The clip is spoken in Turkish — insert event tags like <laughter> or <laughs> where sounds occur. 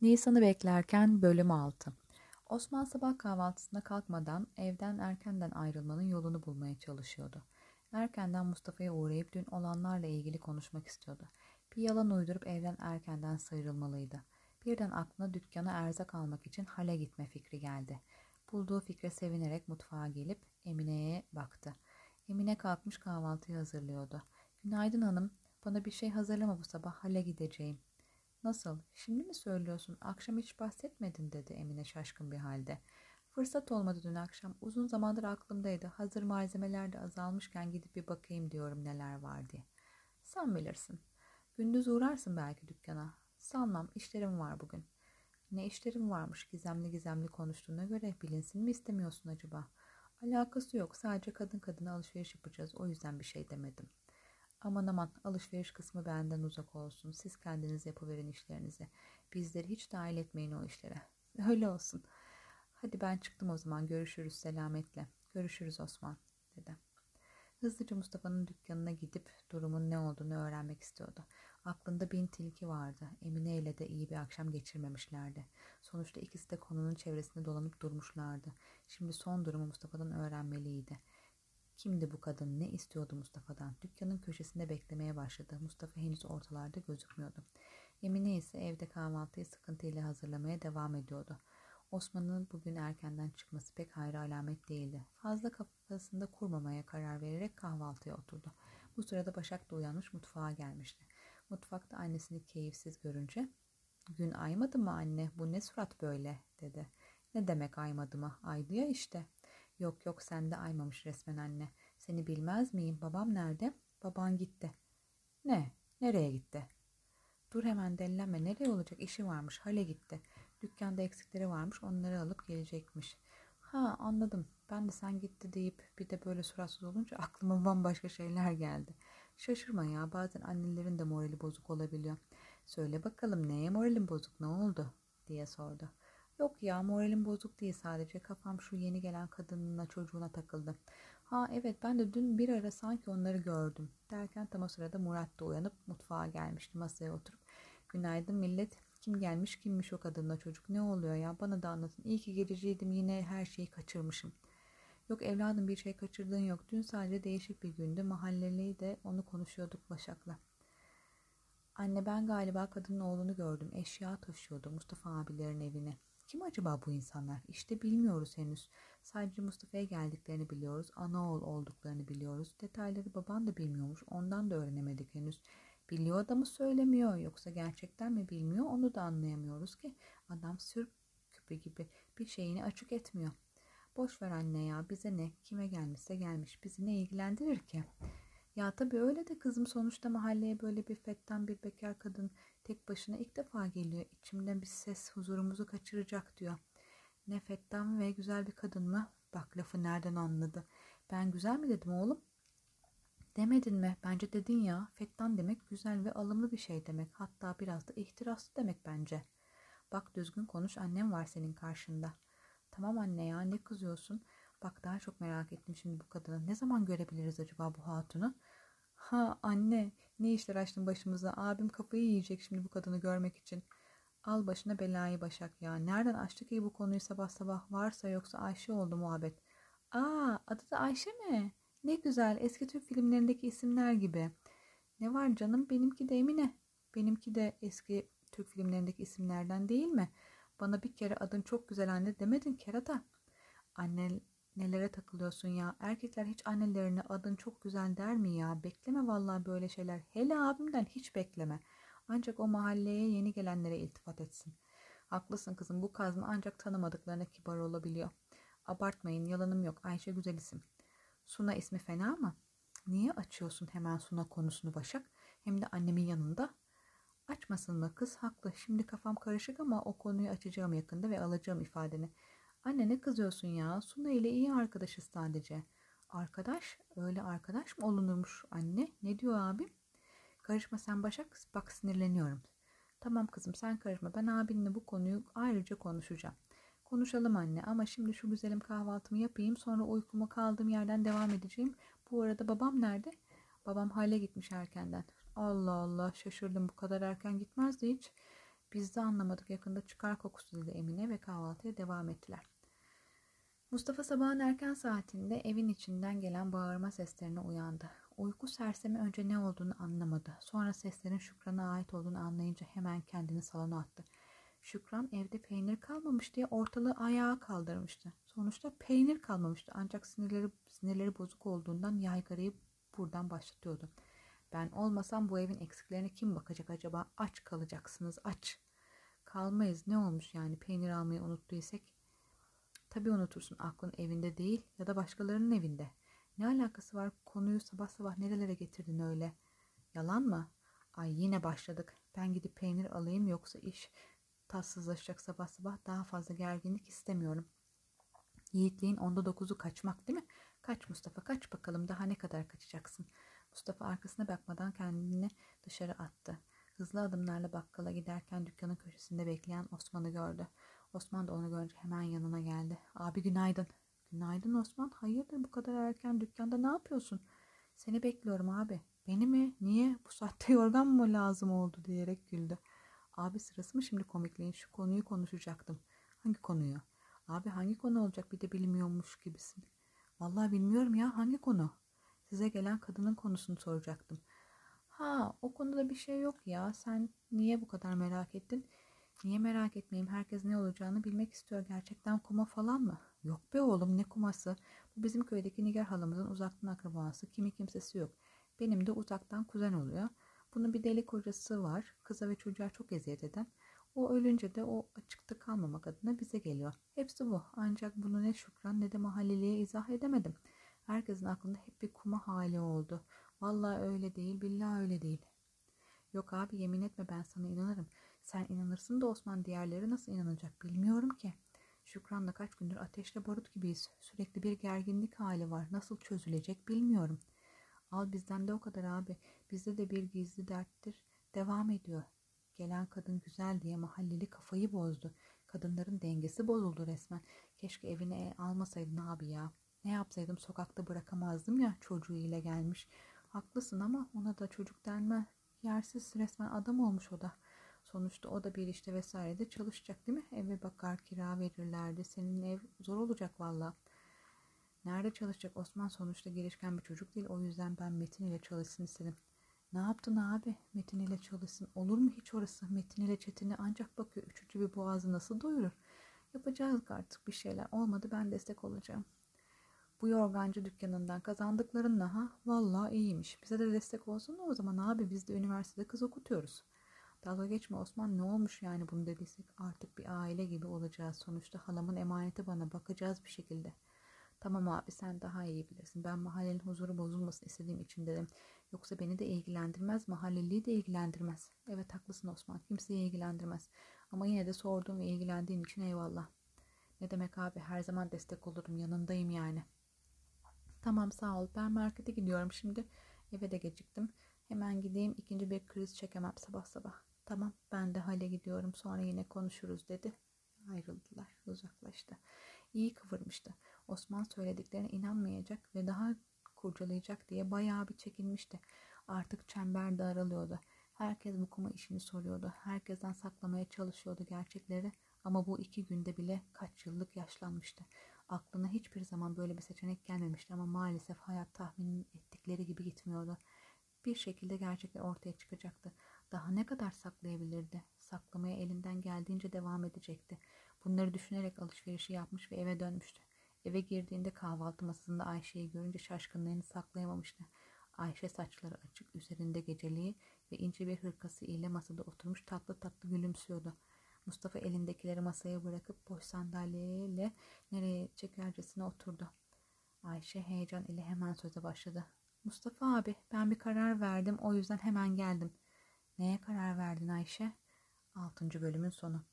Nisan'ı beklerken bölüm 6 Osman sabah kahvaltısına kalkmadan evden erkenden ayrılmanın yolunu bulmaya çalışıyordu. Erkenden Mustafa'ya uğrayıp dün olanlarla ilgili konuşmak istiyordu. Bir yalan uydurup evden erkenden sıyrılmalıydı. Birden aklına dükkana erzak almak için hale gitme fikri geldi. Bulduğu fikre sevinerek mutfağa gelip Emine'ye baktı. Emine kalkmış kahvaltıyı hazırlıyordu. Günaydın hanım, bana bir şey hazırlama bu sabah hale gideceğim. Nasıl? Şimdi mi söylüyorsun? Akşam hiç bahsetmedin dedi Emine şaşkın bir halde. Fırsat olmadı dün akşam. Uzun zamandır aklımdaydı. Hazır malzemeler de azalmışken gidip bir bakayım diyorum neler var diye. Sen bilirsin. Gündüz uğrarsın belki dükkana. Sanmam işlerim var bugün. Ne işlerim varmış gizemli gizemli konuştuğuna göre bilinsin mi istemiyorsun acaba? Alakası yok sadece kadın kadına alışveriş yapacağız o yüzden bir şey demedim.'' Aman aman alışveriş kısmı benden uzak olsun. Siz kendiniz yapıverin işlerinizi. Bizleri hiç dahil etmeyin o işlere. <laughs> Öyle olsun. Hadi ben çıktım o zaman. Görüşürüz selametle. Görüşürüz Osman dedi. Hızlıca Mustafa'nın dükkanına gidip durumun ne olduğunu öğrenmek istiyordu. Aklında bin tilki vardı. Emine ile de iyi bir akşam geçirmemişlerdi. Sonuçta ikisi de konunun çevresinde dolanıp durmuşlardı. Şimdi son durumu Mustafa'dan öğrenmeliydi. Kimdi bu kadın? Ne istiyordu Mustafa'dan? Dükkanın köşesinde beklemeye başladı. Mustafa henüz ortalarda gözükmüyordu. Emine ise evde kahvaltıyı sıkıntıyla hazırlamaya devam ediyordu. Osman'ın bugün erkenden çıkması pek hayra alamet değildi. Fazla kafasında kurmamaya karar vererek kahvaltıya oturdu. Bu sırada Başak da uyanmış mutfağa gelmişti. Mutfakta annesini keyifsiz görünce ''Gün aymadı mı anne? Bu ne surat böyle?'' dedi. ''Ne demek aymadı mı? Aydı ya işte.'' Yok yok sende aymamış resmen anne. Seni bilmez miyim? Babam nerede? Baban gitti. Ne? Nereye gitti? Dur hemen dellenme. Nereye olacak? İşi varmış. Hale gitti. Dükkanda eksikleri varmış. Onları alıp gelecekmiş. Ha anladım. Ben de sen gitti deyip bir de böyle suratsız olunca aklıma bambaşka şeyler geldi. Şaşırma ya. Bazen annelerin de morali bozuk olabiliyor. Söyle bakalım neye moralin bozuk? Ne oldu? diye sordu. Yok ya moralim bozuk değil sadece kafam şu yeni gelen kadınına çocuğuna takıldı. Ha evet ben de dün bir ara sanki onları gördüm. Derken tam o sırada Murat da uyanıp mutfağa gelmişti masaya oturup. Günaydın millet kim gelmiş kimmiş o kadınla çocuk ne oluyor ya bana da anlatın. İyi ki geleceydim yine her şeyi kaçırmışım. Yok evladım bir şey kaçırdığın yok. Dün sadece değişik bir gündü. Mahalleli de onu konuşuyorduk Başak'la. Anne ben galiba kadının oğlunu gördüm. Eşya taşıyordu Mustafa abilerin evine. Kim acaba bu insanlar? İşte bilmiyoruz henüz. Sadece Mustafa'ya geldiklerini biliyoruz. Anaoğul olduklarını biliyoruz. Detayları baban da bilmiyormuş. Ondan da öğrenemedik henüz. Biliyor da mı söylemiyor yoksa gerçekten mi bilmiyor onu da anlayamıyoruz ki. Adam sür küpü gibi bir şeyini açık etmiyor. Boş ver anne ya bize ne kime gelmişse gelmiş bizi ne ilgilendirir ki? Ya tabii öyle de kızım sonuçta mahalleye böyle bir fetten bir bekar kadın tek başına ilk defa geliyor. İçimden bir ses huzurumuzu kaçıracak diyor. Ne fettan ve güzel bir kadın mı? Bak lafı nereden anladı. Ben güzel mi dedim oğlum? Demedin mi? Bence dedin ya. Fettan demek güzel ve alımlı bir şey demek. Hatta biraz da ihtiraslı demek bence. Bak düzgün konuş annem var senin karşında. Tamam anne ya ne kızıyorsun? Bak daha çok merak ettim şimdi bu kadını. Ne zaman görebiliriz acaba bu hatunu? Ha anne ne işler açtın başımıza. Abim kafayı yiyecek şimdi bu kadını görmek için. Al başına belayı Başak ya. Nereden açtık ki bu konuyu sabah sabah varsa yoksa Ayşe oldu muhabbet. Aa adı da Ayşe mi? Ne güzel eski Türk filmlerindeki isimler gibi. Ne var canım benimki de Emine. Benimki de eski Türk filmlerindeki isimlerden değil mi? Bana bir kere adın çok güzel anne demedin kerata. Anne Nelere takılıyorsun ya? Erkekler hiç annelerine adın çok güzel der mi ya? Bekleme vallahi böyle şeyler. Hele abimden hiç bekleme. Ancak o mahalleye yeni gelenlere iltifat etsin. Haklısın kızım bu kazma ancak tanımadıklarına kibar olabiliyor. Abartmayın yalanım yok Ayşe güzel isim. Suna ismi fena mı? Niye açıyorsun hemen Suna konusunu Başak? Hem de annemin yanında. Açmasın mı kız haklı. Şimdi kafam karışık ama o konuyu açacağım yakında ve alacağım ifadeni. Anne ne kızıyorsun ya? Suna ile iyi arkadaşız sadece. Arkadaş? Öyle arkadaş mı olunurmuş anne? Ne diyor abim? Karışma sen Başak. Bak sinirleniyorum. Tamam kızım sen karışma. Ben abinle bu konuyu ayrıca konuşacağım. Konuşalım anne ama şimdi şu güzelim kahvaltımı yapayım. Sonra uykuma kaldığım yerden devam edeceğim. Bu arada babam nerede? Babam hale gitmiş erkenden. Allah Allah şaşırdım bu kadar erken gitmezdi hiç. Biz de anlamadık yakında çıkar kokusu dedi Emine ve kahvaltıya devam ettiler. Mustafa sabahın erken saatinde evin içinden gelen bağırma seslerine uyandı. Uyku sersemi önce ne olduğunu anlamadı. Sonra seslerin Şükran'a ait olduğunu anlayınca hemen kendini salona attı. Şükran evde peynir kalmamış diye ortalığı ayağa kaldırmıştı. Sonuçta peynir kalmamıştı ancak sinirleri, sinirleri bozuk olduğundan yaygarayı buradan başlatıyordu. Ben olmasam bu evin eksiklerine kim bakacak acaba? Aç kalacaksınız aç. Kalmayız ne olmuş yani peynir almayı unuttuysak? Tabii unutursun aklın evinde değil ya da başkalarının evinde. Ne alakası var konuyu sabah sabah nerelere getirdin öyle? Yalan mı? Ay yine başladık. Ben gidip peynir alayım yoksa iş tatsızlaşacak sabah sabah daha fazla gerginlik istemiyorum. Yiğitliğin onda dokuzu kaçmak değil mi? Kaç Mustafa kaç bakalım daha ne kadar kaçacaksın. Mustafa arkasına bakmadan kendini dışarı attı. Hızlı adımlarla bakkala giderken dükkanın köşesinde bekleyen Osman'ı gördü. Osman da onu görünce hemen yanına geldi. Abi günaydın. Günaydın Osman. Hayırdır bu kadar erken dükkanda ne yapıyorsun? Seni bekliyorum abi. Beni mi? Niye? Bu saatte <laughs> yorgan mı lazım oldu diyerek güldü. Abi sırası mı şimdi komikliğin? Şu konuyu konuşacaktım. Hangi konuyu? Abi hangi konu olacak bir de bilmiyormuş gibisin. Vallahi bilmiyorum ya hangi konu? Size gelen kadının konusunu soracaktım. Ha o konuda bir şey yok ya. Sen niye bu kadar merak ettin? Niye merak etmeyeyim? Herkes ne olacağını bilmek istiyor. Gerçekten kuma falan mı? Yok be oğlum ne kuması? Bu bizim köydeki Nigar halamızın uzaktan akrabası. Kimi kimsesi yok. Benim de uzaktan kuzen oluyor. Bunun bir deli kocası var. Kıza ve çocuğa çok eziyet eden. O ölünce de o açıkta kalmamak adına bize geliyor. Hepsi bu. Ancak bunu ne Şükran ne de mahalleliye izah edemedim. Herkesin aklında hep bir kuma hali oldu. Vallahi öyle değil, billahi öyle değil. Yok abi yemin etme ben sana inanırım. Sen inanırsın da Osman diğerleri nasıl inanacak bilmiyorum ki. Şükran'la kaç gündür ateşle barut gibiyiz. Sürekli bir gerginlik hali var. Nasıl çözülecek bilmiyorum. Al bizden de o kadar abi. Bizde de bir gizli derttir. Devam ediyor. Gelen kadın güzel diye mahalleli kafayı bozdu. Kadınların dengesi bozuldu resmen. Keşke evine almasaydın abi ya. Ne yapsaydım sokakta bırakamazdım ya çocuğu ile gelmiş. Haklısın ama ona da çocuk denme. Yersiz resmen adam olmuş o da. Sonuçta o da bir işte vesairede çalışacak değil mi? Eve bakar, kira verirlerdi. Senin ev zor olacak valla. Nerede çalışacak Osman sonuçta girişken bir çocuk değil. O yüzden ben Metin ile çalışsın istedim. Ne yaptın abi? Metin ile çalışsın. Olur mu hiç orası? Metin ile Çetin'e ancak bakıyor. Üçüncü bir boğazı nasıl doyurur? Yapacağız artık bir şeyler. Olmadı ben destek olacağım. Bu yorgancı dükkanından kazandıklarınla ha vallahi iyiymiş. Bize de destek olsun o zaman abi biz de üniversitede kız okutuyoruz. Dalga geçme Osman ne olmuş yani bunu dediysek artık bir aile gibi olacağız. Sonuçta halamın emaneti bana bakacağız bir şekilde. Tamam abi sen daha iyi bilirsin. Ben mahallenin huzuru bozulmasın istediğim için dedim. Yoksa beni de ilgilendirmez, mahalleliyi de ilgilendirmez. Evet haklısın Osman, kimseyi ilgilendirmez. Ama yine de sorduğum ve ilgilendiğin için eyvallah. Ne demek abi, her zaman destek olurum, yanındayım yani. Tamam sağ ol, ben markete gidiyorum şimdi. Eve de geciktim. Hemen gideyim, ikinci bir kriz çekemem sabah sabah. Tamam, ben de hale gidiyorum, sonra yine konuşuruz dedi. Ayrıldılar, uzaklaştı. İyi kıvırmıştı. Osman söylediklerine inanmayacak ve daha kurcalayacak diye bayağı bir çekinmişti. Artık çember daralıyordu. Herkes bu kuma işini soruyordu. Herkesten saklamaya çalışıyordu gerçekleri ama bu iki günde bile kaç yıllık yaşlanmıştı. Aklına hiçbir zaman böyle bir seçenek gelmemişti ama maalesef hayat tahmin ettikleri gibi gitmiyordu. Bir şekilde gerçekler ortaya çıkacaktı. Daha ne kadar saklayabilirdi? Saklamaya elinden geldiğince devam edecekti. Bunları düşünerek alışverişi yapmış ve eve dönmüştü. Eve girdiğinde kahvaltı masasında Ayşe'yi görünce şaşkınlığını saklayamamıştı. Ayşe saçları açık, üzerinde geceliği ve ince bir hırkası ile masada oturmuş tatlı tatlı gülümsüyordu. Mustafa elindekileri masaya bırakıp boş sandalyeyle nereye çekercesine oturdu. Ayşe heyecan ile hemen söze başladı. Mustafa abi ben bir karar verdim o yüzden hemen geldim. Neye karar verdin Ayşe? Altıncı bölümün sonu.